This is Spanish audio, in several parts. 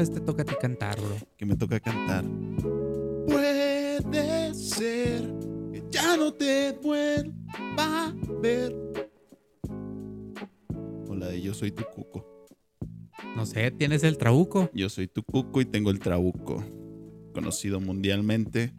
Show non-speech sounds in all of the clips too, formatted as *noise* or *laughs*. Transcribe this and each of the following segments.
esta vez te toca a ti cantar, bro. Que me toca cantar. Puede ser que ya no te vuelva a ver. Hola de yo soy tu cuco. No sé, tienes el trabuco. Yo soy tu cuco y tengo el trabuco. Conocido mundialmente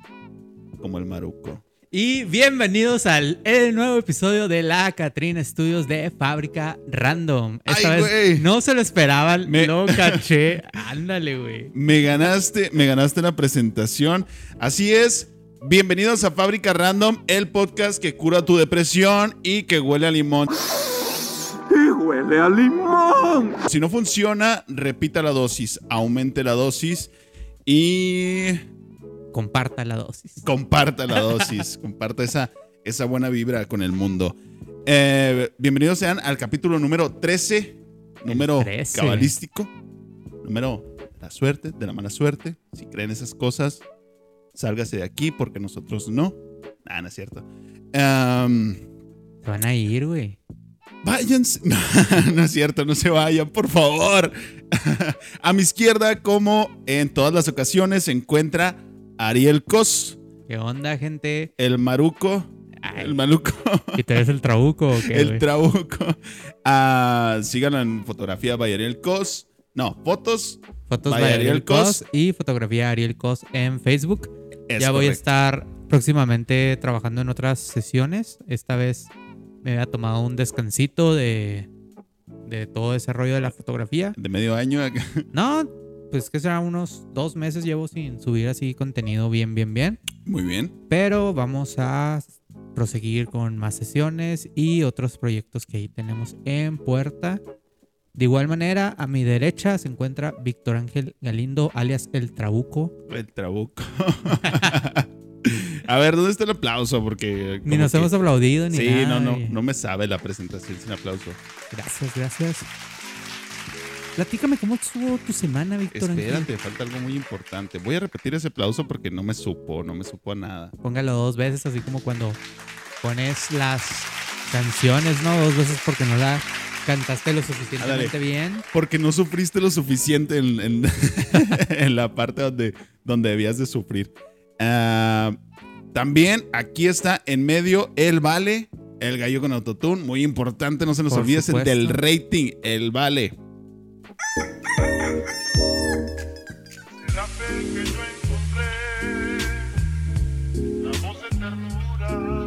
como el maruco. Y bienvenidos al el nuevo episodio de la Catrina Studios de Fábrica Random. Esta Ay, vez no se lo esperaban, Me- lo *laughs* caché. Ándale, güey. Me ganaste, me ganaste la presentación. Así es. Bienvenidos a Fábrica Random, el podcast que cura tu depresión y que huele a limón. y huele a limón. Si no funciona, repita la dosis, aumente la dosis y Comparta la dosis. comparta la dosis, *laughs* comparta esa, esa buena vibra con el mundo. Eh, bienvenidos sean al capítulo número 13, número 13. cabalístico, número de la suerte, de la mala suerte. Si creen esas cosas, sálgase de aquí porque nosotros no. Nah, no es cierto. Em, Se van a ir, güey. Váyanse. No, *laughs* no es cierto, no se vayan, por favor. *laughs* A mi izquierda, como en todas las ocasiones, se encuentra Ariel Cos, ¿Qué onda, gente? el maruco, Ay, el maluco, ¿Y tú eres el trabuco o qué, *laughs* el güey? trabuco. Ah, síganlo en fotografía by Ariel Cos. No, fotos. Fotos by by Ariel Ariel Cos. Cos y fotografía Ariel Cos en Facebook. Es ya voy a estar próximamente trabajando en otras sesiones. Esta vez me había tomado un descansito de, de todo ese rollo de la fotografía. De medio año. *laughs* No, pues que será unos dos meses llevo sin subir así contenido bien, bien, bien. Muy bien. Pero vamos a proseguir con más sesiones y otros proyectos que ahí tenemos en puerta. De igual manera, a mi derecha se encuentra Víctor Ángel Galindo, alias El Trabuco. El trabuco. *laughs* A ver, ¿dónde está el aplauso? Porque. Ni nos que- hemos aplaudido ni Sí, nada. no, no, y- no me sabe la presentación sin aplauso. Gracias, gracias. Platícame cómo estuvo tu semana, Víctor. Espérate, falta algo muy importante. Voy a repetir ese aplauso porque no me supo, no me supo a nada. Póngalo dos veces, así como cuando pones las canciones, ¿no? Dos veces porque no la cantaste lo suficientemente bien. Porque no sufriste lo suficiente en, en- *laughs* en la parte donde, donde debías de sufrir. Ah, también aquí está en medio el vale, el gallo con autotune. Muy importante, no se nos Por olvide, supuesto. del rating, el vale. La fe que yo encontré, la voz de ternura.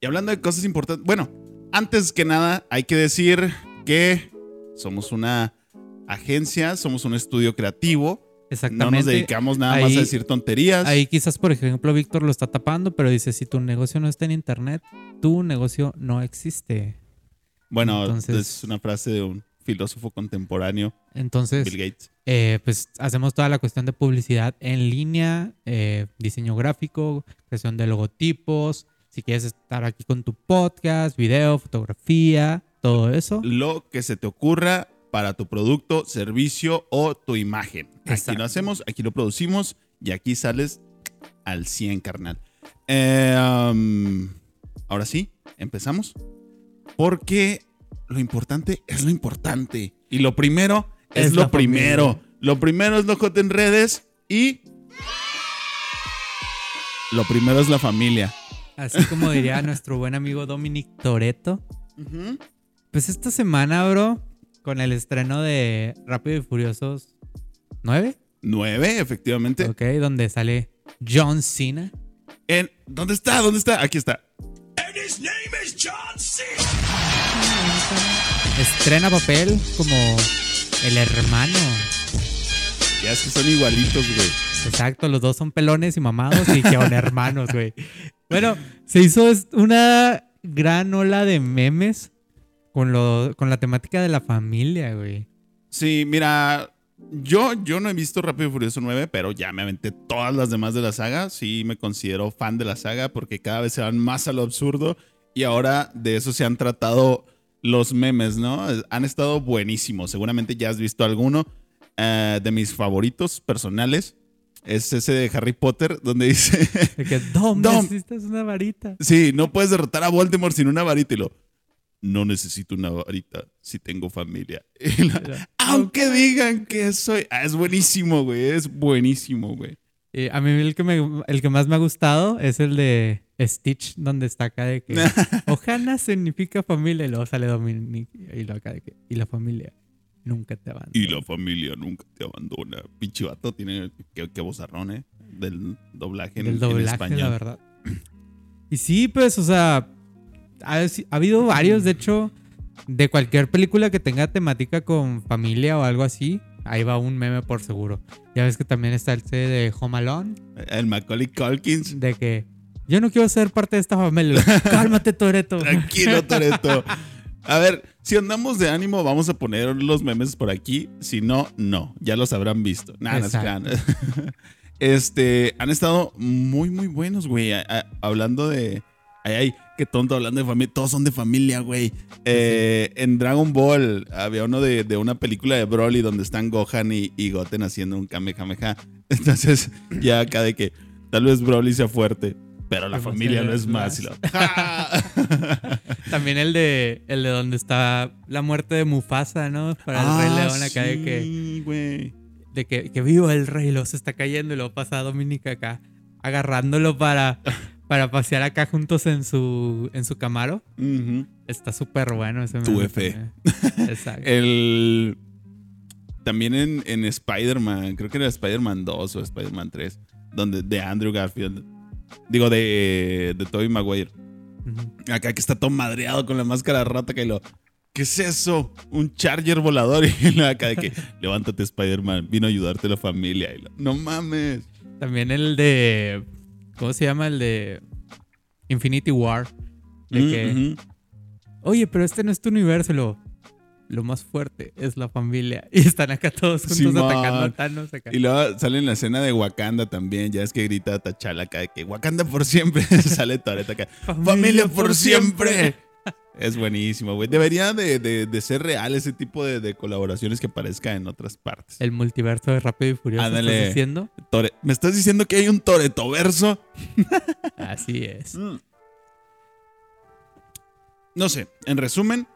Y hablando de cosas importantes, bueno, antes que nada hay que decir que somos una agencia, somos un estudio creativo. Exactamente. No nos dedicamos nada más a decir tonterías. Ahí quizás, por ejemplo, Víctor lo está tapando, pero dice, si tu negocio no está en internet, tu negocio no existe. bueno, entonces- es una frase de un filósofo contemporáneo, Entonces, Bill Gates. eh, pues hacemos toda la cuestión de publicidad en línea, eh, diseño gráfico, creación de logotipos. Si quieres estar aquí con tu podcast, video, fotografía, todo eso. Lo que se te ocurra para tu producto, servicio o tu imagen. Aquí Exacto. lo hacemos, aquí lo producimos y aquí sales al 100, carnal. Eh, um, ahora sí, empezamos. Porque lo importante es lo importante. Y lo primero es, Es lo primero. familia. Lo primero es lo jote en redes y... Lo primero es la familia. Así como diría *laughs* nuestro buen amigo Dominic Toreto. Pues esta semana, bro, con el estreno de Rápido y Furiosos 9, Nueve, efectivamente. ok, donde sale John Cena. En- ¿Dónde está? ¿Dónde está? Aquí está. Estrena papel como el hermano. Ya es que son igualitos, güey. Exacto, los dos son pelones y mamados y que son hermanos, güey. Bueno, se hizo es- una gran ola de memes con, lo, con la temática de la familia, güey. Sí, mira, yo, yo no he visto Rápido y Furioso 9, pero ya me aventé todas las demás de la saga. Sí, me considero fan de la saga porque cada vez se van más a lo absurdo y ahora de eso se han tratado los memes, ¿no? Han estado buenísimos. Seguramente ya has visto alguno eh, de mis favoritos personales. Es ese de Harry Potter, donde *laughs* dice, que, Dom, Dom. necesitas una varita. sí, no puedes derrotar a Voldemort sin una varita y lo... no necesito una varita si tengo familia. *laughs* La- aunque digan que soy... Ah, es buenísimo, güey. Es buenísimo, güey. Y a mí el que, me, el que más me ha gustado es el de Stitch, donde está acá de que *laughs* Ojana significa familia y luego sale Dominic y luego acá de que y la familia nunca te abandona. Y la familia nunca te abandona. Pinche vato tiene que, que vozarrón, ¿eh? Del doblaje en, Del en doblaje, español. la verdad. Y sí, pues, o sea, ha, ha habido varios, de hecho, de cualquier película que tenga temática con familia o algo así, ahí va un meme por seguro. Ya ves que también está el C de Home Alone, El Macaulay Culkins. de que yo no quiero ser parte de esta familia. *laughs* Cálmate, Toreto. Tranquilo, *laughs* Toreto. A ver, si andamos de ánimo, vamos a poner los memes por aquí. Si no, no. Ya los habrán visto. Nada, no. *laughs* Este, han estado muy, muy buenos, güey. A- a- Hablando de. Ay, ay, qué tonto hablando de familia. Todos son de familia, güey. Eh, en Dragon Ball había uno de, de una película de Broly donde están Gohan y, y Goten haciendo un Kamehameha. *laughs* Entonces, ya acá de que tal vez Broly sea fuerte, pero la Pero familia no es más. lo-. *laughs* *laughs* También el de el de donde está la muerte de Mufasa, ¿no? Para el Ah, Rey León acá de que de que, que viva el rey, lo se está cayendo y luego pasa Dominica acá agarrándolo para, para pasear acá juntos en su, en su camaro. Está súper bueno ese Tu meme F. también. *laughs* Exacto. El. También en, en Spider-Man, creo que era Spider-Man 2 o Spider-Man 3, donde de Andrew Garfield. Digo, de, de Tobey Maguire. Acá que está todo madreado con la máscara rata que lo. ¿Qué es eso? Un charger volador. *laughs* Y acá de que, *laughs* levántate, Spider-Man. Vino a ayudarte la familia. Y lo, no mames. También el de. ¿Cómo se llama? El de Infinity War. De Mm, que, oye, pero este no es tu universo. Lo, lo más fuerte es la familia. *laughs* Y están acá todos juntos Simón. atacando a Thanos. Acá. Y luego sale en la escena de Wakanda también. Ya es que grita Tachala acá de que Wakanda por siempre. *laughs* sale Toretto acá. Familia por siempre. Es buenísimo, güey. Debería de, de- de ser real ese tipo de, de colaboraciones que aparezca en otras partes. El multiverso de Rápido y Furioso. Ándale. ¿Estás diciendo? Tore- ¿Me estás diciendo que hay un Toreto verso? *laughs* Así es. No sé, en resumen,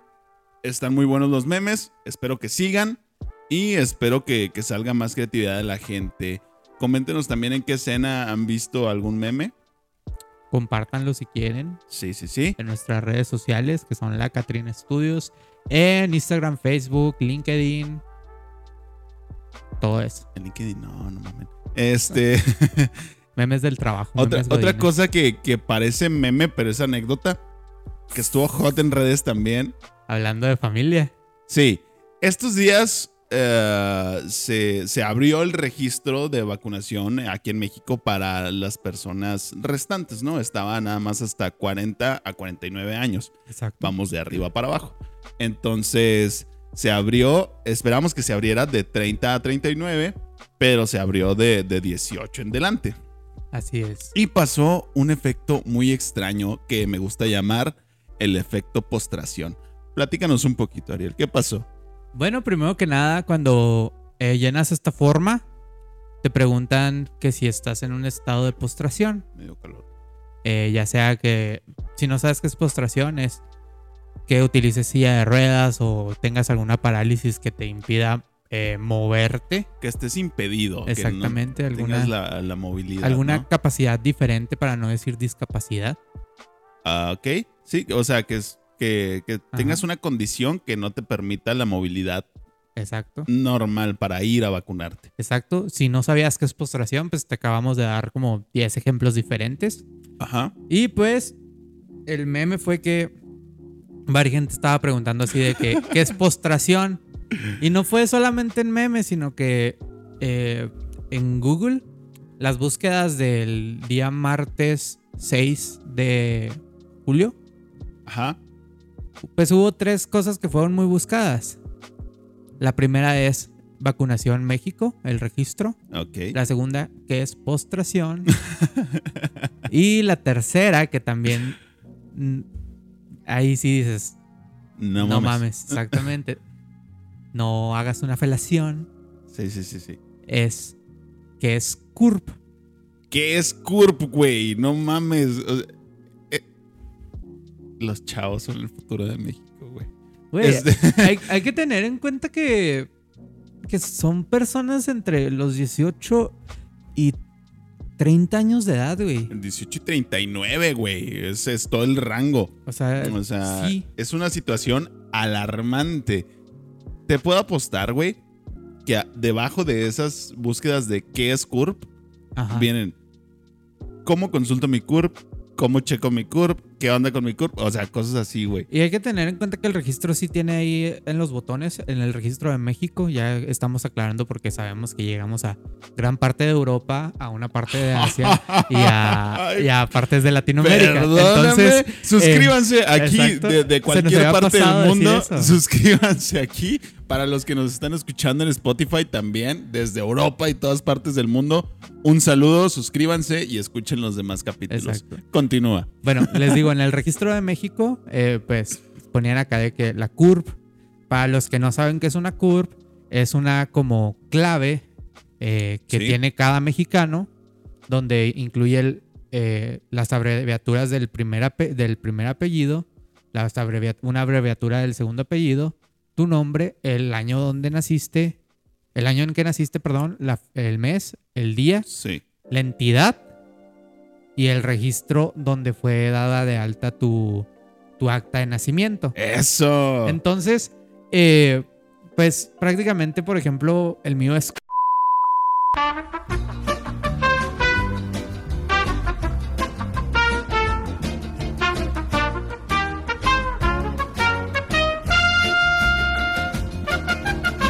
están muy buenos los memes. Espero que sigan y espero que, que salga más creatividad de la gente. Coméntenos también en qué escena han visto algún meme. Compártanlo si quieren. Sí, sí, sí. en nuestras redes sociales, que son la Catrina Studios, en Instagram, Facebook, LinkedIn, todo eso. En LinkedIn, no, no mames. Este. *laughs* Memes del trabajo. Otra, otra cosa que, que parece meme, pero es anécdota, que estuvo hot en redes también. Hablando de familia. Sí, estos días eh, se, se abrió el registro de vacunación aquí en México para las personas restantes, ¿no? Estaba nada más hasta 40 a 49 años. Exacto. Vamos de arriba para abajo. Entonces se abrió, esperamos que se abriera de 30 a 39, pero se abrió de, de 18 en delante. Así es. Y pasó un efecto muy extraño que me gusta llamar el efecto postración. Platícanos un poquito, Ariel. ¿Qué pasó? Bueno, primero que nada, cuando eh, llenas esta forma, te preguntan que si estás en un estado de postración. Me dio calor. Eh, ya sea que, si no sabes qué es postración, es que utilices silla de ruedas o tengas alguna parálisis que te impida eh, moverte. Que estés impedido. Exactamente, Que no alguna- tengas la, la movilidad. alguna ¿no? capacidad diferente para no decir discapacidad. Ah, ok. Sí, o sea, que, es, que, que tengas una condición que no te permita la movilidad Exacto. normal para ir a vacunarte. Exacto. Si no sabías qué es postración, pues te acabamos de dar como 10 ejemplos diferentes. Ajá. Y pues el meme fue que varias gente estaba preguntando así de que, ¿qué es postración? Y no fue solamente en memes, sino que eh, en Google las búsquedas del día martes 6 de julio, Ajá. Pues hubo tres cosas que fueron muy buscadas. La primera es vacunación México, el registro. Ok. La segunda, que es postración. *laughs* y la tercera, que también. mm, Ahí sí dices. No, No, mames. mames. *laughs* exactamente. No hagas una felación. Sí, sí, sí, sí. Es. Que es CURP. ¿Qué es CURP, güey? No mames. O sea, los chavos son el futuro de México. Güey, Este- *laughs* hay, hay que tener en cuenta que, que son personas entre los 18 y 30 años de edad, güey. 18 y 39, güey. Ese es todo el rango. O sea, O sea, sí. es una situación alarmante. Te puedo apostar, güey, que debajo de esas búsquedas de qué es CURP, Ajá. vienen cómo consulto mi CURP, cómo checo mi CURP, qué onda con mi CURP, o sea, cosas así, güey. Y hay que tener en cuenta que el registro sí tiene ahí en los botones, en el registro de México, ya estamos aclarando porque sabemos que llegamos a gran parte de Europa, a una parte de Asia *laughs* y a, y a partes de Latinoamérica. Perdóname, Entonces, suscríbanse eh, aquí de, de cualquier parte del mundo. Suscríbanse aquí. Para los que nos están escuchando en Spotify también, desde Europa y todas partes del mundo, un saludo, suscríbanse y escuchen los demás capítulos. Exacto. Continúa. Bueno, les digo, en el registro de México, eh, pues ponían acá de que la CURP, para los que no saben qué es una CURP, es una como clave eh, que Sí. tiene cada mexicano, donde incluye el, eh, las abreviaturas del primer, ape- del primer apellido, las abrevia- una abreviatura del segundo apellido, tu nombre, el año donde naciste, el año en que naciste, perdón, la- el mes, el día Sí. la entidad y el registro donde fue dada de alta tu, tu acta de nacimiento. Eso. Entonces, eh, pues prácticamente, por ejemplo, el mío es...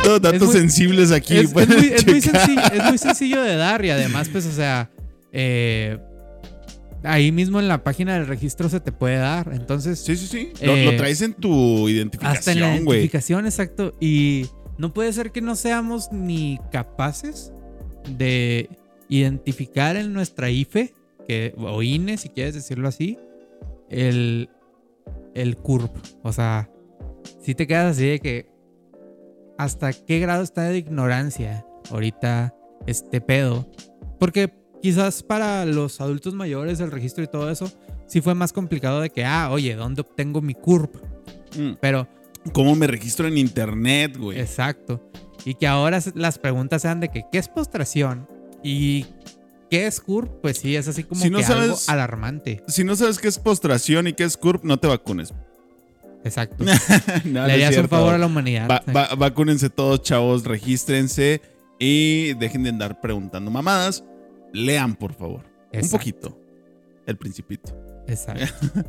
Todos datos muy- sensibles aquí. Es, muy, es muy checar. sencillo, es muy sencillo de dar y además, pues, o sea, eh, ahí mismo en la página del registro se te puede dar. Entonces, Sí, sí, sí. Lo, Eh, lo traes en tu Hasta en la identificación, identificación, exacto. Y no puede ser que no seamos ni capaces de identificar en nuestra IFE, que, o INE, si quieres decirlo así, el, el CURP. O sea, si te quedas así de que hasta qué grado está de ignorancia ahorita este pedo. Porque quizás para los adultos mayores el registro y todo eso, sí fue más complicado de que, ah, oye, ¿dónde obtengo mi CURP? Mm. Pero ¿Cómo me registro en internet, güey? Exacto. Y que ahora las preguntas sean de que, ¿qué es postración? ¿Y qué es CURP? Pues sí, es así como Si no que algo sabes- alarmante. Si no sabes qué es postración y qué es CURP, no te vacunes. Exacto. *laughs* No, Le no harías un favor a la humanidad. Va- va- vacúnense todos, chavos, regístrense y dejen de andar preguntando mamadas. Lean, por favor. Un poquito. El principito. Exacto. *laughs*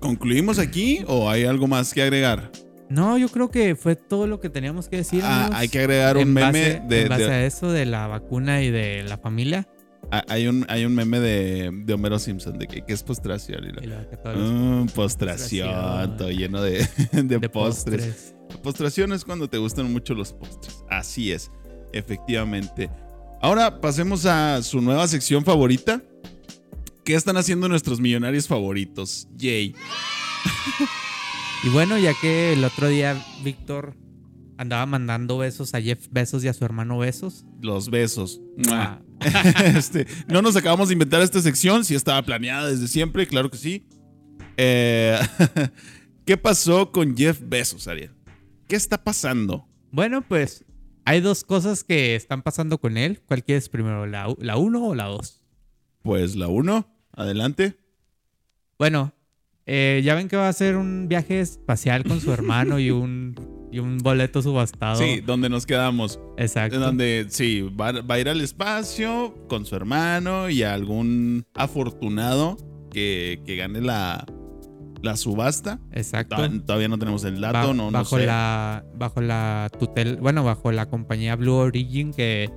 ¿Concluimos aquí o hay algo más que agregar? No, yo creo que fue todo lo que teníamos que decir. Ah, hay que agregar un En meme de, en base de- a eso de la vacuna y de la familia. ah, hay un hay un meme de, de Homero Simpson de que ¿qué es postración y que los- Ah, postración, Postración. todo lleno de, *laughs* de de postres. postres. Postración es cuando te gustan mucho los postres. Así es, efectivamente. Ahora pasemos a su nueva sección favorita. ¿Qué están haciendo nuestros millonarios favoritos? Yay. *laughs* Y bueno, ya que el otro día Víctor andaba mandando besos a Jeff Besos y a su hermano Besos. Los besos. Ah, *laughs* Este, no nos acabamos de inventar esta sección, sí estaba planeada desde siempre, claro que sí. Eh, *laughs* ¿Qué pasó con Jeff Bezos, Ariel? ¿Qué está pasando? Bueno, pues hay dos cosas que están pasando con él. ¿Cuál quieres primero, la, uno o la dos? Pues la uno, adelante. Bueno, eh, ya ven que va a hacer un viaje espacial con su *laughs* hermano y un, y un boleto subastado. Sí, donde nos quedamos. exacto. Donde sí, va, va a ir al espacio con su hermano y a algún afortunado que, que gane la, la subasta. Exacto. Todavía no tenemos el dato, Ba- no, no bajo sé. la bajo la tutel, bueno, bajo la compañía Blue Origin que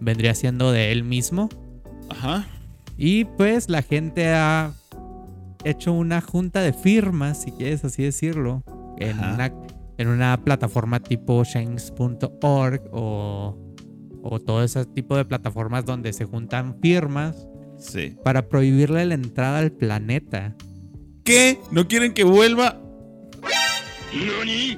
vendría siendo de él mismo. Ajá. Y pues la gente ha hecho una junta de firmas, si quieres así decirlo, en, una, en una plataforma tipo Shanks.org o, o todo ese tipo de plataformas donde se juntan firmas Sí. para prohibirle la entrada al planeta. ¿Qué? ¿No quieren que vuelva?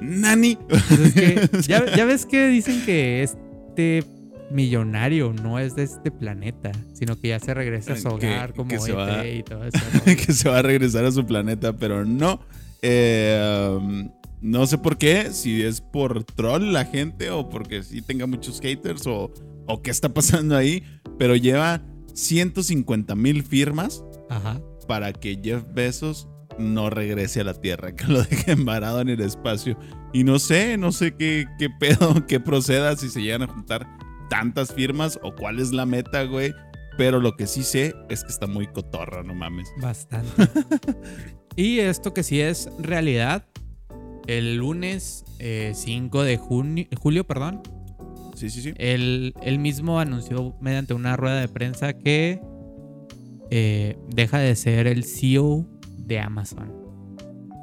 ¿Nani? Pues es que, *laughs* ya, ya ves que dicen que este millonario no es de este planeta, sino que ya se regresa a su Que- hogar como que se va- y todo *laughs* eso. ¿no? que se va a regresar a su planeta, pero no. Eh, um, no sé por qué, si es por troll la gente o porque sí tenga muchos haters o, o qué está pasando ahí, pero lleva 150 mil firmas Ajá. para que Jeff Bezos no regrese a la Tierra, *laughs* que lo dejen varado en el espacio. Y no sé, no sé qué, qué pedo, *laughs* qué proceda si se llegan a juntar tantas firmas o cuál es la meta, güey. Pero lo que sí sé es que está muy cotorra, no mames. Bastante. *laughs* y esto que sí es realidad, el lunes eh, 5 de junio, julio, perdón, Sí, sí, sí. él, él mismo anunció mediante una rueda de prensa que eh, deja de ser el CEO de Amazon.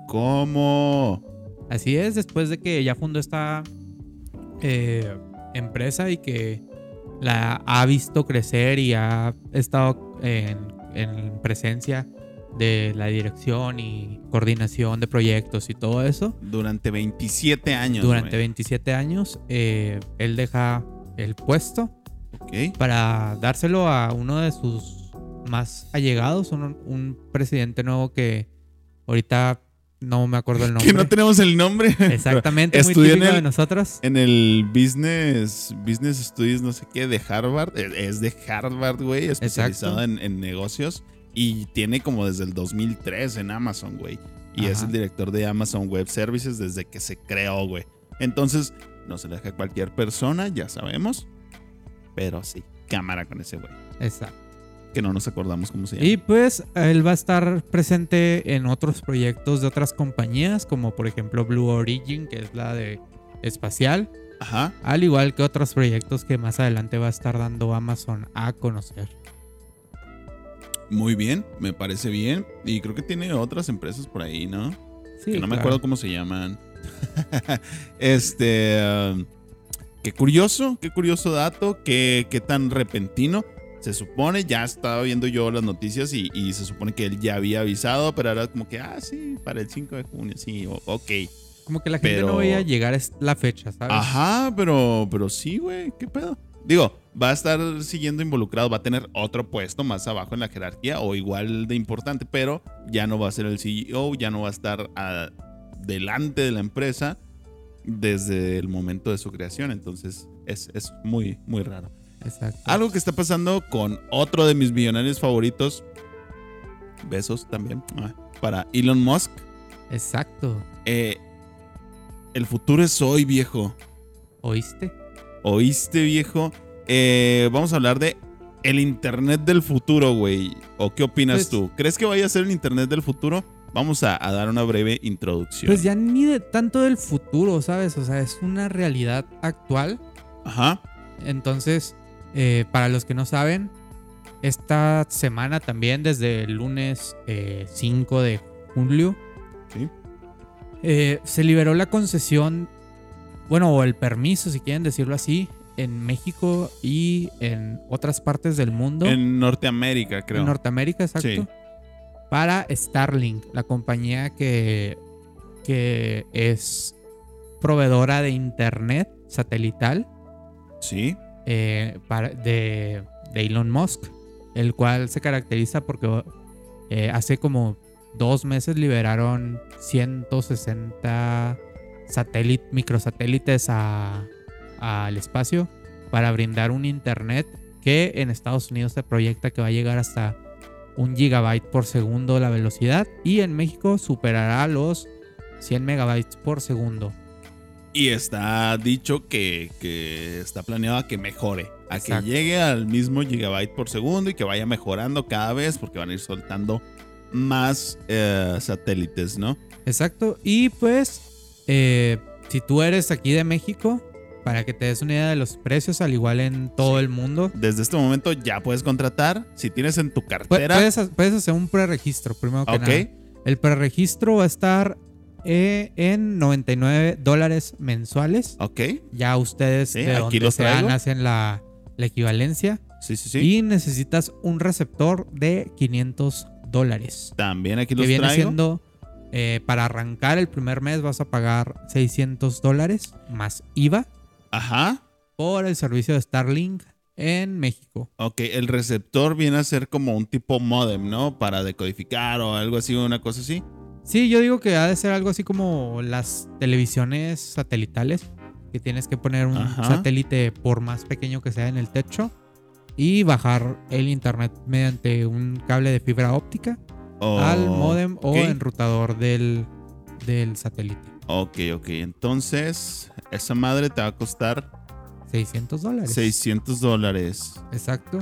¿Cómo? Así es, después de que ya fundó esta eh, empresa y que la ha visto crecer y ha estado en, en presencia de la dirección y coordinación de proyectos y todo eso. Durante 27 años. Durante güey. 27 años, eh, él deja el puesto para dárselo a uno de sus más allegados, un, un presidente nuevo que ahorita no me acuerdo el *laughs* nombre. Que no tenemos el nombre. *laughs* Exactamente, muy en típico de el- nosotros. En el Business, Business Studies, no sé qué, de Harvard. Es de Harvard, güey, especializado en, en negocios. Y tiene como desde el 2003 en Amazon, güey. Y es el director de Amazon Web Services desde que se creó, güey. Entonces, no se le deja a cualquier persona, ya sabemos. Pero sí, cámara con ese güey. Exacto. Que no nos acordamos cómo se llama. Y pues él va a estar presente en otros proyectos de otras compañías, como por ejemplo Blue Origin, que es la de espacial, Ajá. al igual que otros proyectos que más adelante va a estar dando Amazon a conocer. Muy bien, me parece bien. Y creo que tiene otras empresas por ahí, ¿no? Sí, que no me acuerdo cómo se llaman. *laughs* este. um, qué curioso, qué curioso dato, qué, qué tan repentino. Se supone, ya estaba viendo yo las noticias y, y se supone que él ya había avisado, pero era como que, ah, sí, para el 5 de junio, sí, o- ok. Como que la gente Pero- no veía llegar la fecha, ¿sabes? Ajá, pero, pero sí, güey, qué pedo. Digo, va a estar siguiendo involucrado, va a tener otro puesto más abajo en la jerarquía o igual de importante, pero ya no va a ser el CEO, ya no va a estar a- delante de la empresa desde el momento de su creación. Entonces es, es muy, muy raro. Exacto. Algo que está pasando con otro de mis millonarios favoritos, besos también, ah, para Elon Musk. Exacto. Eh, el futuro es hoy, viejo. ¿Oíste? ¿Oíste, viejo? Eh, vamos a hablar de el Internet del futuro, güey. ¿O qué opinas Pues- tú? ¿Crees que vaya a ser el Internet del futuro? Vamos a, a dar una breve introducción. Pues ya ni de tanto del futuro, ¿sabes? O sea, es una realidad actual. Ajá. Entonces, eh, para los que no saben, esta semana también, desde el lunes eh, 5 de julio, Sí. eh, se liberó la concesión, bueno, o el permiso, si quieren decirlo así, en México y en otras partes del mundo. En Norteamérica, creo. En Norteamérica, exacto. Sí. Para Starlink, la compañía que, que es proveedora de internet satelital sí. Eh, de, Elon Musk, el cual se caracteriza porque eh, hace como dos meses liberaron 160 satélites, microsatélites al espacio para brindar un internet que en Estados Unidos se proyecta que va a llegar hasta un gigabyte por segundo la velocidad y en México superará los 100 megabytes por segundo. Y está dicho que, que está planeado a que mejore. A Exacto. que llegue al mismo gigabyte por segundo y que vaya mejorando cada vez porque van a ir soltando más eh, satélites, ¿no? Exacto. Y pues, eh, si tú eres aquí de México, para que te des una idea de los precios, al igual en todo el mundo, Desde este momento ya puedes contratar. Si tienes en tu cartera. puedes, ha- puedes hacer un preregistro, primero que Ok. nada. El preregistro va a estar eh, en 99 dólares mensuales. Ok. Ya ustedes Sí, de aquí donde sean hacen la, la equivalencia. Sí, sí, sí. Y necesitas un receptor de 500 dólares. También aquí que los viene traigo. siendo eh, para arrancar el primer mes vas a pagar 600 dólares más IVA Ajá. por el servicio de Starlink en México. Ok, el receptor viene a ser como un tipo modem, ¿no? Para decodificar o algo así, una cosa así. Sí, yo digo que ha de ser algo así como las televisiones satelitales, que tienes que poner un Ajá. satélite por más pequeño que sea en el techo y bajar el internet mediante un cable de fibra óptica al modem o enrutador del, del satélite. Ok, ok. Entonces, esa madre te va a costar 600 dólares. 600 dólares. Exacto.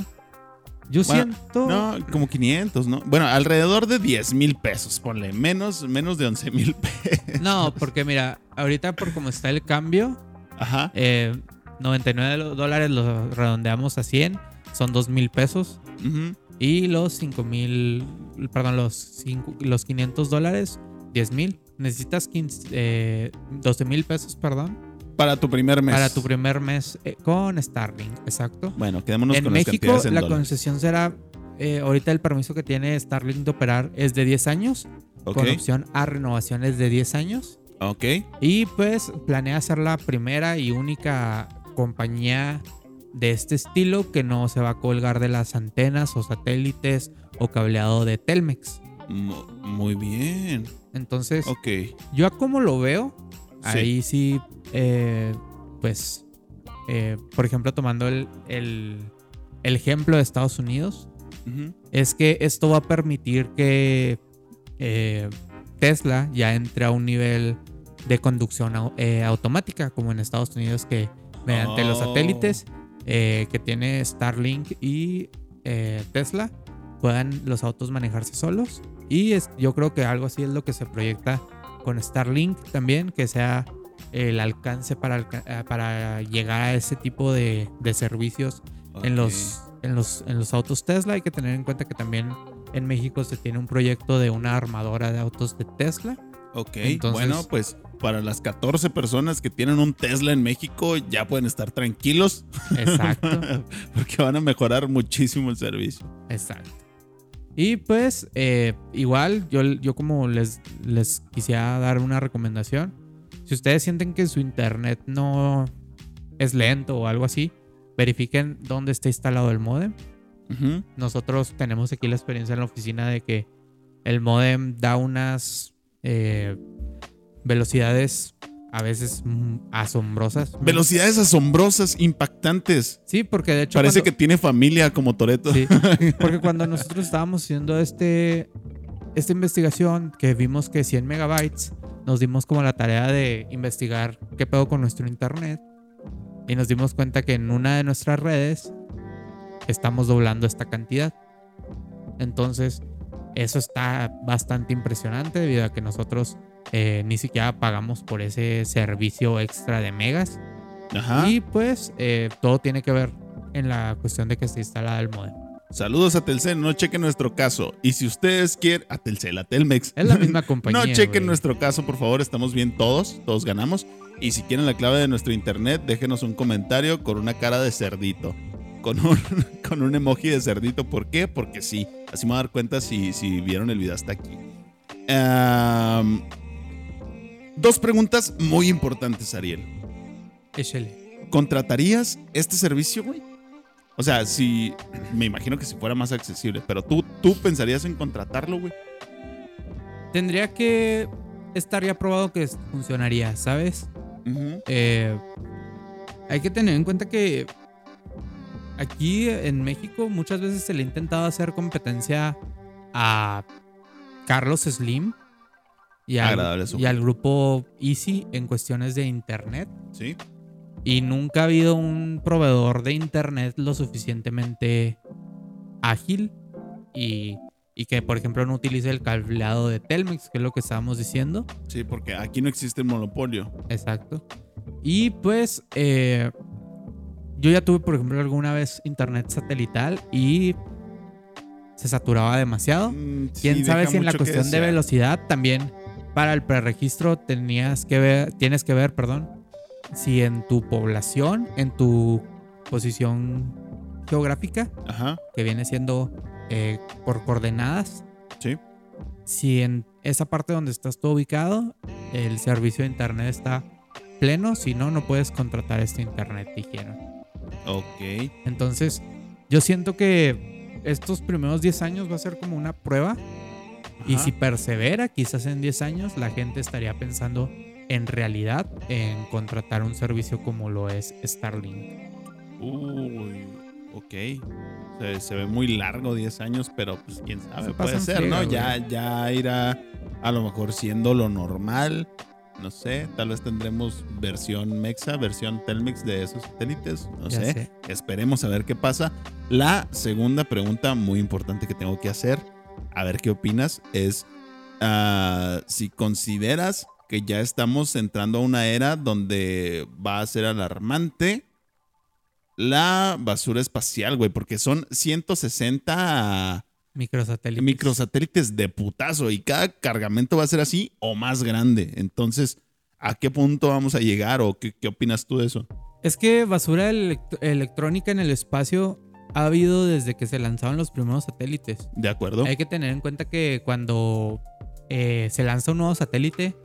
Yo Bueno, siento... No, como 500, ¿no? Bueno, alrededor de 10 mil pesos, ponle. Menos, menos de 11 mil pesos. No, porque mira, ahorita por como está el cambio, Ajá. eh, 99 lo- dólares lo redondeamos a 100, son 2 mil pesos. Ujú. Y los 5 mil, perdón, los, cinco- los 500 dólares, 10 mil. Necesitas 15, eh, 12 mil pesos, perdón, Para tu primer mes. para tu primer mes eh, con Starlink, exacto. Bueno, quedémonos en con México las en la dólares. concesión será, eh, ahorita el permiso que tiene Starlink de operar es de 10 años, con opción a renovaciones de 10 años. ok. Y pues planea ser la primera y única compañía de este estilo que no se va a colgar de las antenas o satélites o cableado de Telmex. Mu- Muy bien. Entonces, Ok. yo a como lo veo, Sí. ahí sí, eh, pues, eh, por ejemplo, tomando el, el- el ejemplo de Estados Unidos, es que esto va a permitir que eh, Tesla ya entre a un nivel de conducción au- automática, como en Estados Unidos, que mediante los Oh. satélites que tiene Starlink y Tesla, puedan los autos manejarse solos. Y es- yo creo que algo así es lo que se proyecta con Starlink también, que sea el alcance para, alca- eh, para llegar a ese tipo de, de servicios en los, en, los, en los autos Tesla. Hay que tener en cuenta que también en México se tiene un proyecto de una armadora de autos de Tesla. Ok, Entonces- bueno, pues para las 14 personas que tienen un Tesla en México ya pueden estar tranquilos Exacto, *laughs* porque van a mejorar muchísimo el servicio. exacto. Y pues eh, igual yo, yo como les, les quisiera dar una recomendación. Si ustedes sienten que su internet no es lento o algo así, verifiquen dónde está instalado el modem. Nosotros tenemos aquí la experiencia en la oficina de que el modem da unas eh, velocidades a veces mm, asombrosas. Velocidades asombrosas, impactantes. Sí, porque de hecho. Parece cuando- que tiene familia como Toreto. Sí, *laughs* porque cuando nosotros estábamos haciendo este, esta investigación, que vimos que 100 megabytes, nos dimos como la tarea de investigar qué pedo con nuestro internet. Y nos dimos cuenta que en una de nuestras redes estamos doblando esta cantidad. Entonces, eso está bastante impresionante debido a que nosotros eh, ni siquiera pagamos por ese servicio extra de megas. Ajá. Y pues eh, todo tiene que ver en la cuestión de que se instala el modem. Saludos a Telcel, no chequen nuestro caso. Y si ustedes quieren, a Telcel, a Telmex. Es la *laughs* misma compañía. No chequen nuestro caso, por favor. Estamos bien todos. Todos ganamos. Y si quieren la clave de nuestro internet, déjenos un comentario con una cara de cerdito. Con un, *laughs* con un emoji de cerdito. ¿Por qué? Porque sí. Así me voy a dar cuenta si, si vieron el video hasta aquí. Am, dos preguntas muy importantes, Ariel. Échale. ¿Contratarías este servicio, güey? O sea, si. Me imagino que si fuera más accesible. Pero tú, tú pensarías en contratarlo, güey. Tendría que estar ya probado que funcionaría, ¿sabes? Eh, hay que tener en cuenta que aquí en México muchas veces se le ha intentado hacer competencia a Carlos Slim y Agradable al, su- y al grupo Easy en cuestiones de internet. Sí. Y nunca ha habido un proveedor de internet lo suficientemente ágil y, y que, por ejemplo, no utilice el cableado de Telmex, que es lo que estábamos diciendo. Sí, porque aquí no existe el monopolio. Exacto. Y pues eh, yo ya tuve, por ejemplo, alguna vez internet satelital y se saturaba demasiado. Mm, sí, Quién sabe si en la cuestión de velocidad también para el preregistro tenías que ver, tienes que ver, perdón, si en tu población, en tu posición geográfica, Ajá. que viene siendo eh, por coordenadas, Sí. si en esa parte donde estás tú ubicado, el servicio de internet está pleno, si no, no puedes contratar este internet, dijeron. Ok. Entonces, yo siento que estos primeros 10 años va a ser como una prueba Y si persevera, quizás en 10 años la gente estaría pensando en realidad en contratar un servicio como lo es Starlink. Uy, ok. Se, se ve muy largo 10 años, pero pues quién sabe, puede ser, ¿no? güey. Ya, ya irá a lo mejor siendo lo normal. No sé, tal vez tendremos versión Mexa, versión Telmex de esos satélites. No sé. Esperemos a ver qué pasa. La segunda pregunta muy importante que tengo que hacer, a ver qué opinas, es ah, si consideras que ya estamos entrando a una era donde va a ser alarmante la basura espacial, güey, porque son 160 Microsatélites. microsatélites de putazo y cada cargamento va a ser así o más grande. Entonces, ¿a qué punto vamos a llegar o qué, qué opinas tú de eso? Es que basura elect- electrónica en el espacio ha habido desde que se lanzaron los primeros satélites. ¿De acuerdo? Hay que tener en cuenta que cuando eh, se lanza un nuevo satélite,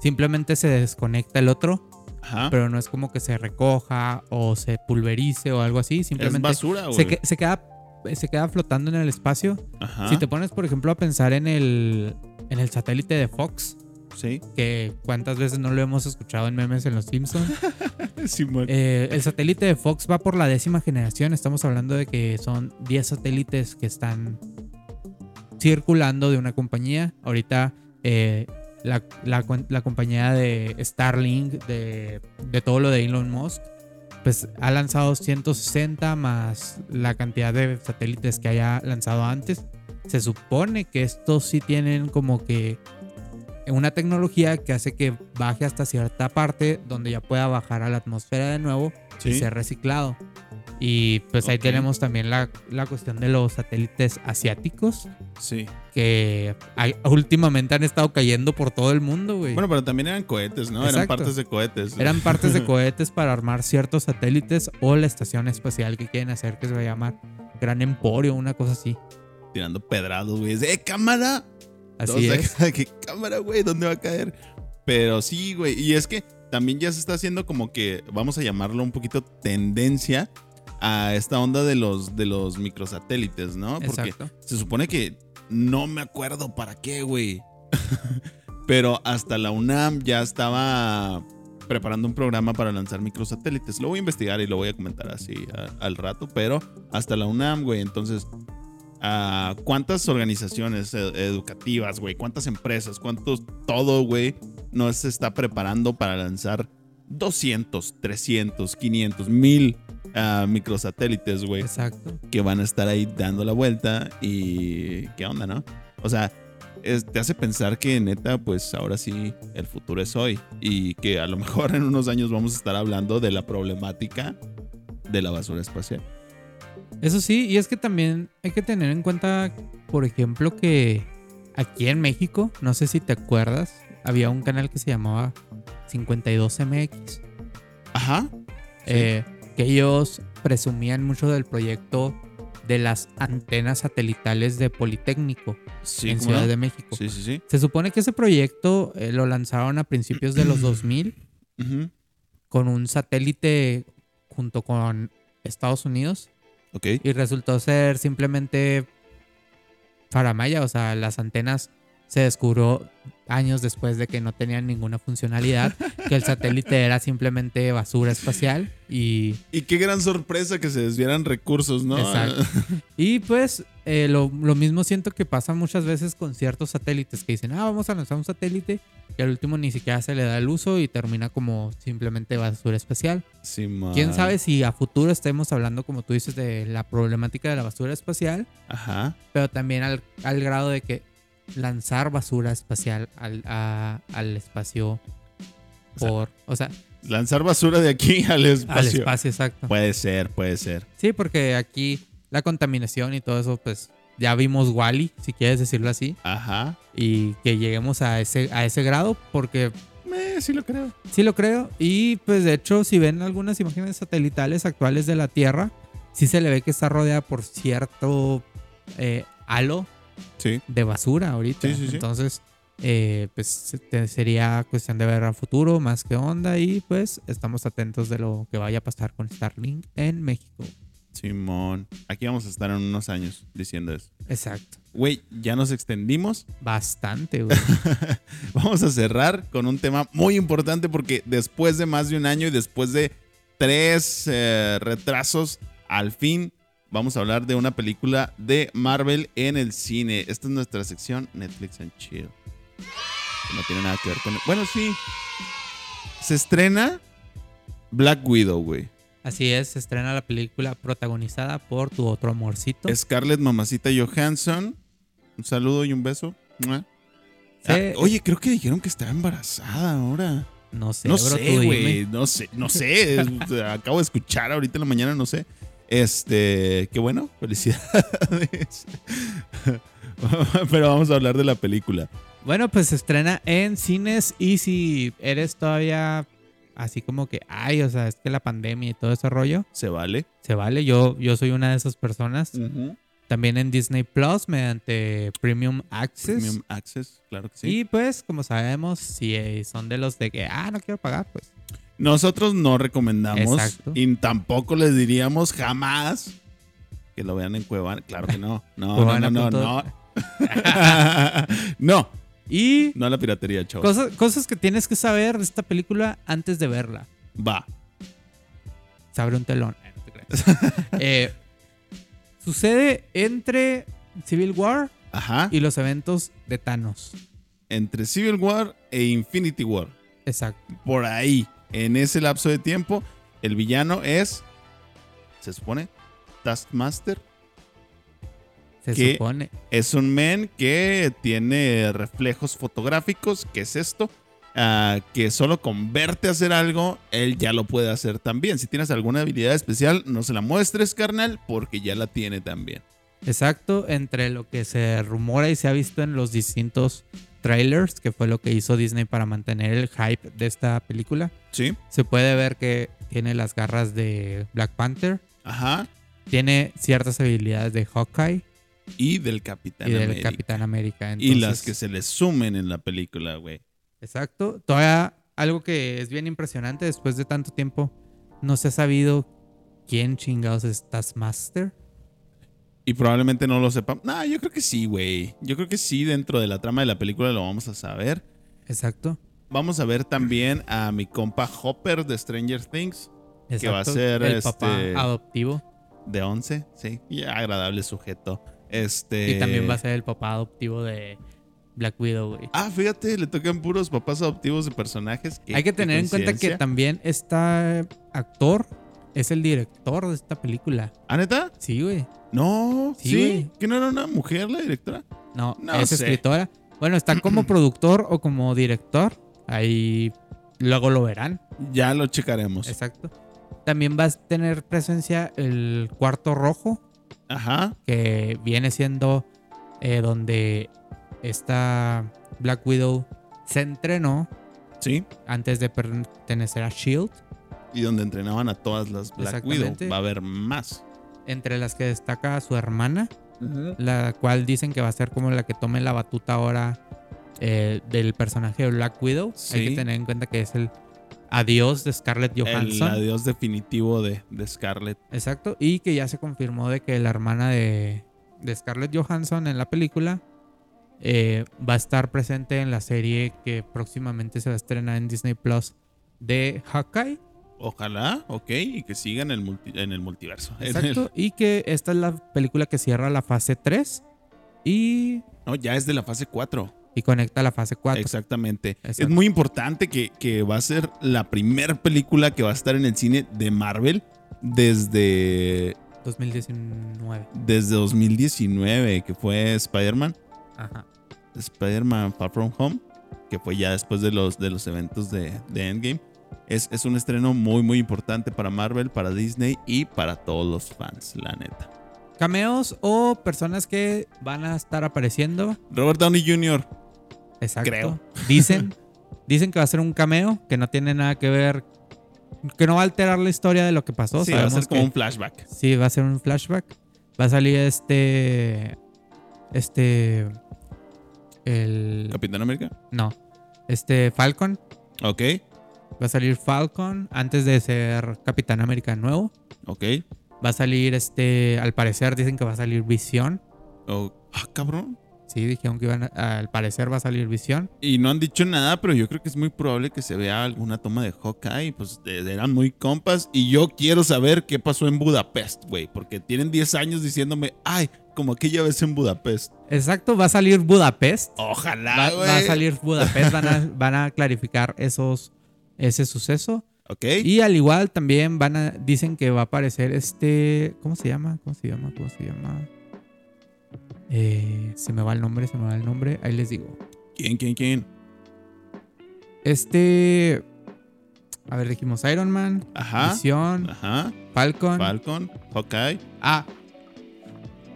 simplemente se desconecta el otro, Ajá. pero no es como que se recoja o se pulverice o algo así. es Simplemente basura, güey. se, que- se queda, se queda flotando en el espacio. Ajá. Si te pones, por ejemplo, a pensar en el, en el satélite de Fox, Sí. que cuántas veces no lo hemos escuchado en memes en Los Simpsons. *laughs* Simón. Eh, el satélite de Fox va por la décima generación. Estamos hablando de que son 10 satélites que están circulando de una compañía. Ahorita eh, la, la la compañía de Starlink, de, de todo lo de Elon Musk, pues ha lanzado 160 más la cantidad de satélites que haya lanzado antes. Se supone que estos sí tienen como que una tecnología que hace que baje hasta cierta parte donde ya pueda bajar a la atmósfera de nuevo y Sí. ser reciclado. Y pues ahí tenemos también la, la cuestión de los satélites asiáticos Sí. que hay- últimamente han estado cayendo por todo el mundo, güey. Bueno, pero también eran cohetes, ¿no? Eran Exacto. partes de cohetes. Eran partes de *laughs* cohetes para armar ciertos satélites o la estación espacial que quieren hacer que se va a llamar Gran Emporio, una cosa así. Tirando pedrados, güey. ¡Eh, cámara! Así Todos es. acá, *laughs* ¿Qué cámara, güey? ¿Dónde va a caer? Pero sí, güey. Y es que también ya se está haciendo como que, vamos a llamarlo un poquito tendencia a esta onda de los, de los microsatélites, ¿no? Porque Exacto. se supone que no me acuerdo para qué, güey. *laughs* Pero hasta la UNAM ya estaba preparando un programa para lanzar microsatélites. Lo voy a investigar y lo voy a comentar así a- al rato, pero hasta la UNAM, güey. Entonces, ah, ¿cuántas organizaciones ed- educativas, güey? ¿Cuántas empresas? ¿Cuántos todo, güey? No se está preparando para lanzar 200, 300, 500, 1000 ah, microsatélites, güey Exacto. que van a estar ahí dando la vuelta y qué onda, ¿no? O sea, es- te hace pensar que neta, pues ahora sí el futuro es hoy y que a lo mejor *laughs* en unos años vamos a estar hablando de la problemática de la basura espacial. Eso sí, y es que también hay que tener en cuenta, por ejemplo, que aquí en México, no sé si te acuerdas, había un canal que se llamaba 52MX, Ajá. eh, que ellos presumían mucho del proyecto de las antenas satelitales de Politécnico Sí, en ¿cómo Ciudad no? de México. Sí, sí, sí. Se supone que ese proyecto eh, lo lanzaron a principios de los *clears throat* 2000 Ujú. con un satélite junto con Estados Unidos Y resultó ser simplemente faramaya, o sea, las antenas se descubrió años después de que no tenían ninguna funcionalidad, que el satélite era simplemente basura espacial y, Y qué gran sorpresa que se desvieran recursos, ¿no? Exacto. *laughs* y pues eh, lo, lo mismo siento que pasa muchas veces con ciertos satélites que dicen, ah, vamos a lanzar un satélite y al último ni siquiera se le da el uso y termina como simplemente basura espacial. Simón. ¿Quién sabe si a futuro estemos hablando, como tú dices, de la problemática de la basura espacial? Ajá. pero también al, al grado de que lanzar basura espacial al, a- al espacio O sea, por, o sea, Lanzar basura de aquí al espacio. al espacio exacto. Puede ser, puede ser. Sí, porque aquí la contaminación y todo eso, pues ya vimos Wally, si quieres decirlo así, Ajá. y que lleguemos a ese, a ese grado, porque Eh, sí lo creo. sí lo creo. Y pues de hecho, si ven algunas imágenes satelitales actuales de la Tierra, sí se le ve que está rodeada por cierto eh, halo Sí. de basura ahorita. Sí. Entonces, eh, pues sería cuestión de ver a futuro más que onda y pues estamos atentos de lo que vaya a pasar con Starlink en México. Simón. Aquí vamos a estar en unos años diciendo eso. Exacto. Güey, ya nos extendimos. Bastante, güey. *laughs* Vamos a cerrar con un tema muy importante porque después de más de un año y después de tres eh, retrasos, al fin vamos a hablar de una película de Marvel en el cine. Esta es nuestra sección Netflix and Chill. No tiene nada que ver con... Bueno, sí. Se estrena Black Widow, güey. Así es, se estrena la película protagonizada por tu otro amorcito. Scarlett Mamacita Johansson. Un saludo y un beso. Sí. Ah, oye, creo que dijeron que estaba embarazada ahora. No sé, No bro, sé, güey. No sé, no sé. *laughs* Acabo de escuchar ahorita en la mañana, no sé. Este, qué bueno, felicidades. *laughs* Pero vamos a hablar de la película. Bueno, pues se estrena en cines y si eres todavía así como que, ay, o sea, es que la pandemia y todo ese rollo, ¿Se vale? se vale. Yo, yo soy una de esas personas. También en Disney Plus mediante Premium Access. Premium Access, claro que sí. Y pues, como sabemos, si eh, son de los de que, ah, no quiero pagar, pues. Nosotros no recomendamos Exacto. y tampoco les diríamos jamás que lo vean en Cuevana. Claro que no. No, no, no, no, no. *laughs* no, Y no a la piratería, chavos. cosas, cosas que tienes que saber de esta película antes de verla. Va. Se abre un telón. Eh, no te creas. *laughs* Eh, sucede entre Civil War Ajá. y los eventos de Thanos. Entre Civil War e Infinity War. Exacto. Por ahí, en ese lapso de tiempo, el villano es, se supone, Taskmaster. Se ¿Qué? supone. Es un men que tiene reflejos fotográficos. ¿Qué es esto? Ah, que solo con verte hacer algo, él ya lo puede hacer también. Si tienes alguna habilidad especial, no se la muestres, carnal, porque ya la tiene también. Exacto, entre lo que se rumora y se ha visto en los distintos trailers, que fue lo que hizo Disney para mantener el hype de esta película, Sí. se puede ver que tiene las garras de Black Panther, Ajá. tiene ciertas habilidades de Hawkeye Y del Capitán y del América. Capitán América. y las que se le sumen en la película, güey. Exacto. Todavía algo que es bien impresionante después de tanto tiempo, no se ha sabido quién chingados es Taskmaster. Y probablemente no lo sepan. Nah, yo creo que sí, güey. Yo creo que sí, dentro de la trama de la película lo vamos a saber. Exacto. Vamos a ver también a mi compa Hopper de Stranger Things, Que va a Exacto. ser, el este, papá adoptivo. de 11. Sí, y agradable sujeto. Este. Y también va a ser el papá adoptivo de Black Widow, güey. Ah, fíjate, le tocan puros papás adoptivos de personajes. Hay que tener en cuenta que también este actor es el director de esta película. ¿Ah, neta? Sí, güey. No, Sí. ¿Que no era una mujer la directora? No, No es sé. escritora. Bueno, está como *clears throat* productor o como director. Ahí luego lo verán. Ya lo checaremos. Exacto. También va a tener presencia el cuarto rojo, Ajá. que viene siendo eh, donde esta Black Widow se entrenó Sí. antes de pertenecer a Shield. Y donde entrenaban a todas las Black Widow. Va a haber más. entre las que destaca su hermana, la cual dicen que va a ser como la que tome la batuta ahora eh, del personaje de Black Widow. Hay que tener en cuenta que es el adiós de Scarlett El Johansson. adiós definitivo de, de Scarlett. Exacto. Y que ya se confirmó de que la hermana de, de Scarlett Johansson en la película eh, va a estar presente en la serie que próximamente se va a estrenar en Disney Plus de Hawkeye. Ojalá, ok, y que sigan el multi- en el multiverso. En *laughs* Exacto. Y que esta es la película que cierra la fase 3 y, no, ya es de la fase 4. y conecta la fase 4. Exactamente. Es muy importante que, que va a ser la primera película que va a estar en el cine de Marvel desde, 2019. desde 2019, que fue Spider-Man. Ajá. Spider-Man Far From Home, que fue ya después de los, de los eventos de, de Endgame. Es, es un estreno muy, muy importante para Marvel, para Disney y para todos los fans, la neta. Cameos o personas que van a estar apareciendo. Robert Downey Jr. Exacto. Creo. *laughs* Dicen, dicen que va a ser un cameo que no tiene nada que ver, que no va a alterar la historia de lo que pasó. Sí, va a Sabemos ser como que- un flashback. Sí, va a ser un flashback. Va a salir este. Este. El. Capitán América. No. Este Falcon. Ok, Va a salir Falcon antes de ser Capitán América nuevo. ok. Va a salir este. Al parecer dicen que va a salir Visión. Oh, ah, cabrón. Sí, dijeron que iban a- al parecer va a salir Visión. Y no han dicho nada, pero yo creo que es muy probable que se vea alguna toma de Hawkeye. Pues eran muy compas. Y yo quiero saber qué pasó en Budapest, güey. Porque tienen 10 años diciéndome, ay, como aquella vez en Budapest. Exacto, va a salir Budapest. Ojalá, Va, va a salir Budapest. Van a, van a clarificar esos, ese suceso. Ok. Y al igual también van a. Dicen que va a aparecer este. ¿Cómo se llama? ¿Cómo se llama? ¿Cómo se llama? Eh, se me va el nombre, se me va el nombre. Ahí les digo. ¿Quién, quién, quién? Este. A ver, dijimos Iron Man, Ajá. Visión, Ajá. Falcon. Falcon, Hawkeye. ah.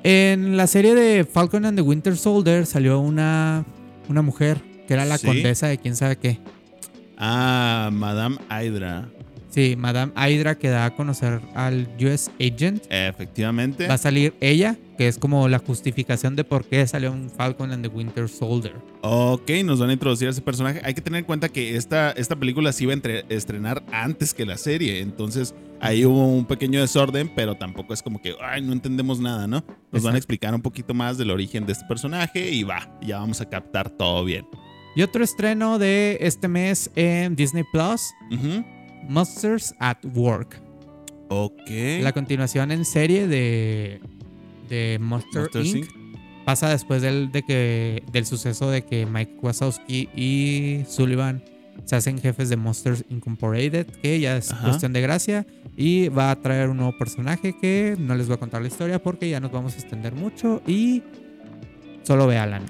En la serie de Falcon and the Winter Soldier salió una, una mujer que era la Sí. condesa de quién sabe qué. Ah, Madame Hydra. Sí, Madame Hydra que da a conocer al US Agent. Efectivamente. Va a salir ella, que es como la justificación de por qué salió un Falcon and the Winter Soldier. Ok, nos van a introducir a ese personaje. Hay que tener en cuenta que esta, esta película se iba a entre- estrenar antes que la serie. Entonces ahí hubo un pequeño desorden, pero tampoco es como que, ay, no entendemos nada, ¿no? Nos van a explicar un poquito más del origen de este personaje y va, ya vamos a captar todo bien. Y otro estreno de este mes en Disney Plus. Monsters at Work. Ok. La continuación en serie de, de Monster, Monster Inc. Inc. pasa después del, de que, del suceso de que Mike Wazowski y Sullivan se hacen jefes de Monsters Incorporated, que ya es Ajá. cuestión de gracia. Y va a traer un nuevo personaje que no les voy a contar la historia porque ya nos vamos a extender mucho y solo véanla.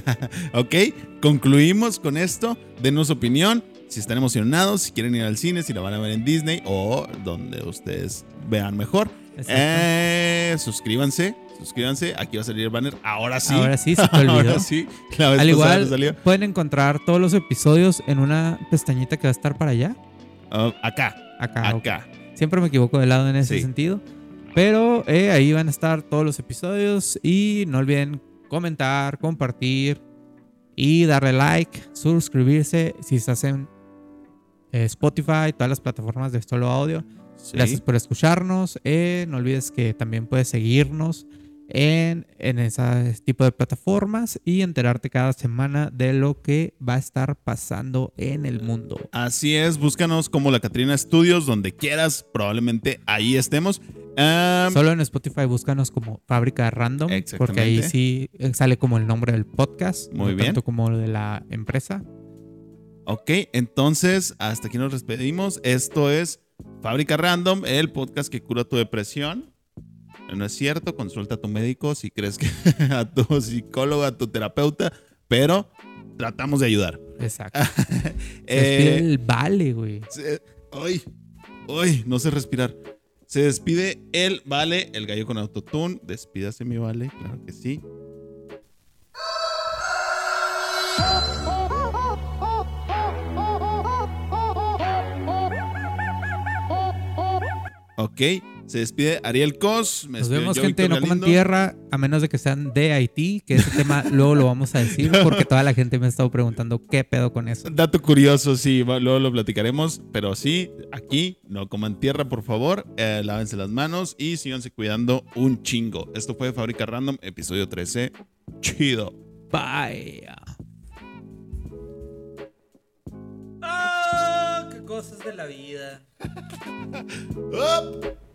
*laughs* Ok, concluimos con esto. Denos opinión. Si están emocionados, si quieren ir al cine, si la van a ver en Disney o donde ustedes vean mejor. Eh, suscríbanse, suscríbanse. Aquí va a salir el banner. Ahora sí. Ahora sí, se te *laughs* olvidó. Ahora sí. La vez Al igual, salió. pueden encontrar todos los episodios en una pestañita que va a estar para allá. Ah, acá, Acá. ok. acá. Siempre me equivoco de lado en ese Sí. sentido. Pero eh, ahí van a estar todos los episodios. Y no olviden comentar, compartir y darle like, suscribirse si estás en eh, Spotify, todas las plataformas de solo audio. Sí. Gracias por escucharnos. Eh, no olvides que también puedes seguirnos en, en ese tipo de plataformas y enterarte cada semana de lo que va a estar pasando en el mundo. Así es, búscanos como la Catrina Studios, donde quieras, probablemente ahí estemos. Solo en Spotify búscanos como Fábrica Random, porque ahí sí eh, sale como el nombre del podcast, Muy no bien. tanto como lo de la empresa. ok, entonces hasta aquí nos despedimos. Esto es Fábrica Random, el podcast que cura tu depresión. No es cierto, consulta a tu médico si crees que *laughs* a tu psicólogo, a tu terapeuta, pero tratamos de ayudar. Exacto. *laughs* Se despide Eh, el vale, güey. se- ay, ay, no sé respirar. Se despide el Vale, el gallo con autotune. Despídase mi Vale, claro que sí. Ok, se despide Ariel Cos. me Nos vemos, yo, gente. No coman tierra, a menos de que sean de Haití, que ese tema *laughs* luego lo vamos a decir, porque toda la gente me ha estado preguntando qué pedo con eso. Dato curioso, sí, luego lo platicaremos, pero sí, aquí no coman tierra, por favor, eh, lávense las manos y síganse cuidando un chingo. Esto fue Fábrica Random, episodio 13. Chido. Bye. Ah, qué cosas de la vida. *laughs* Up.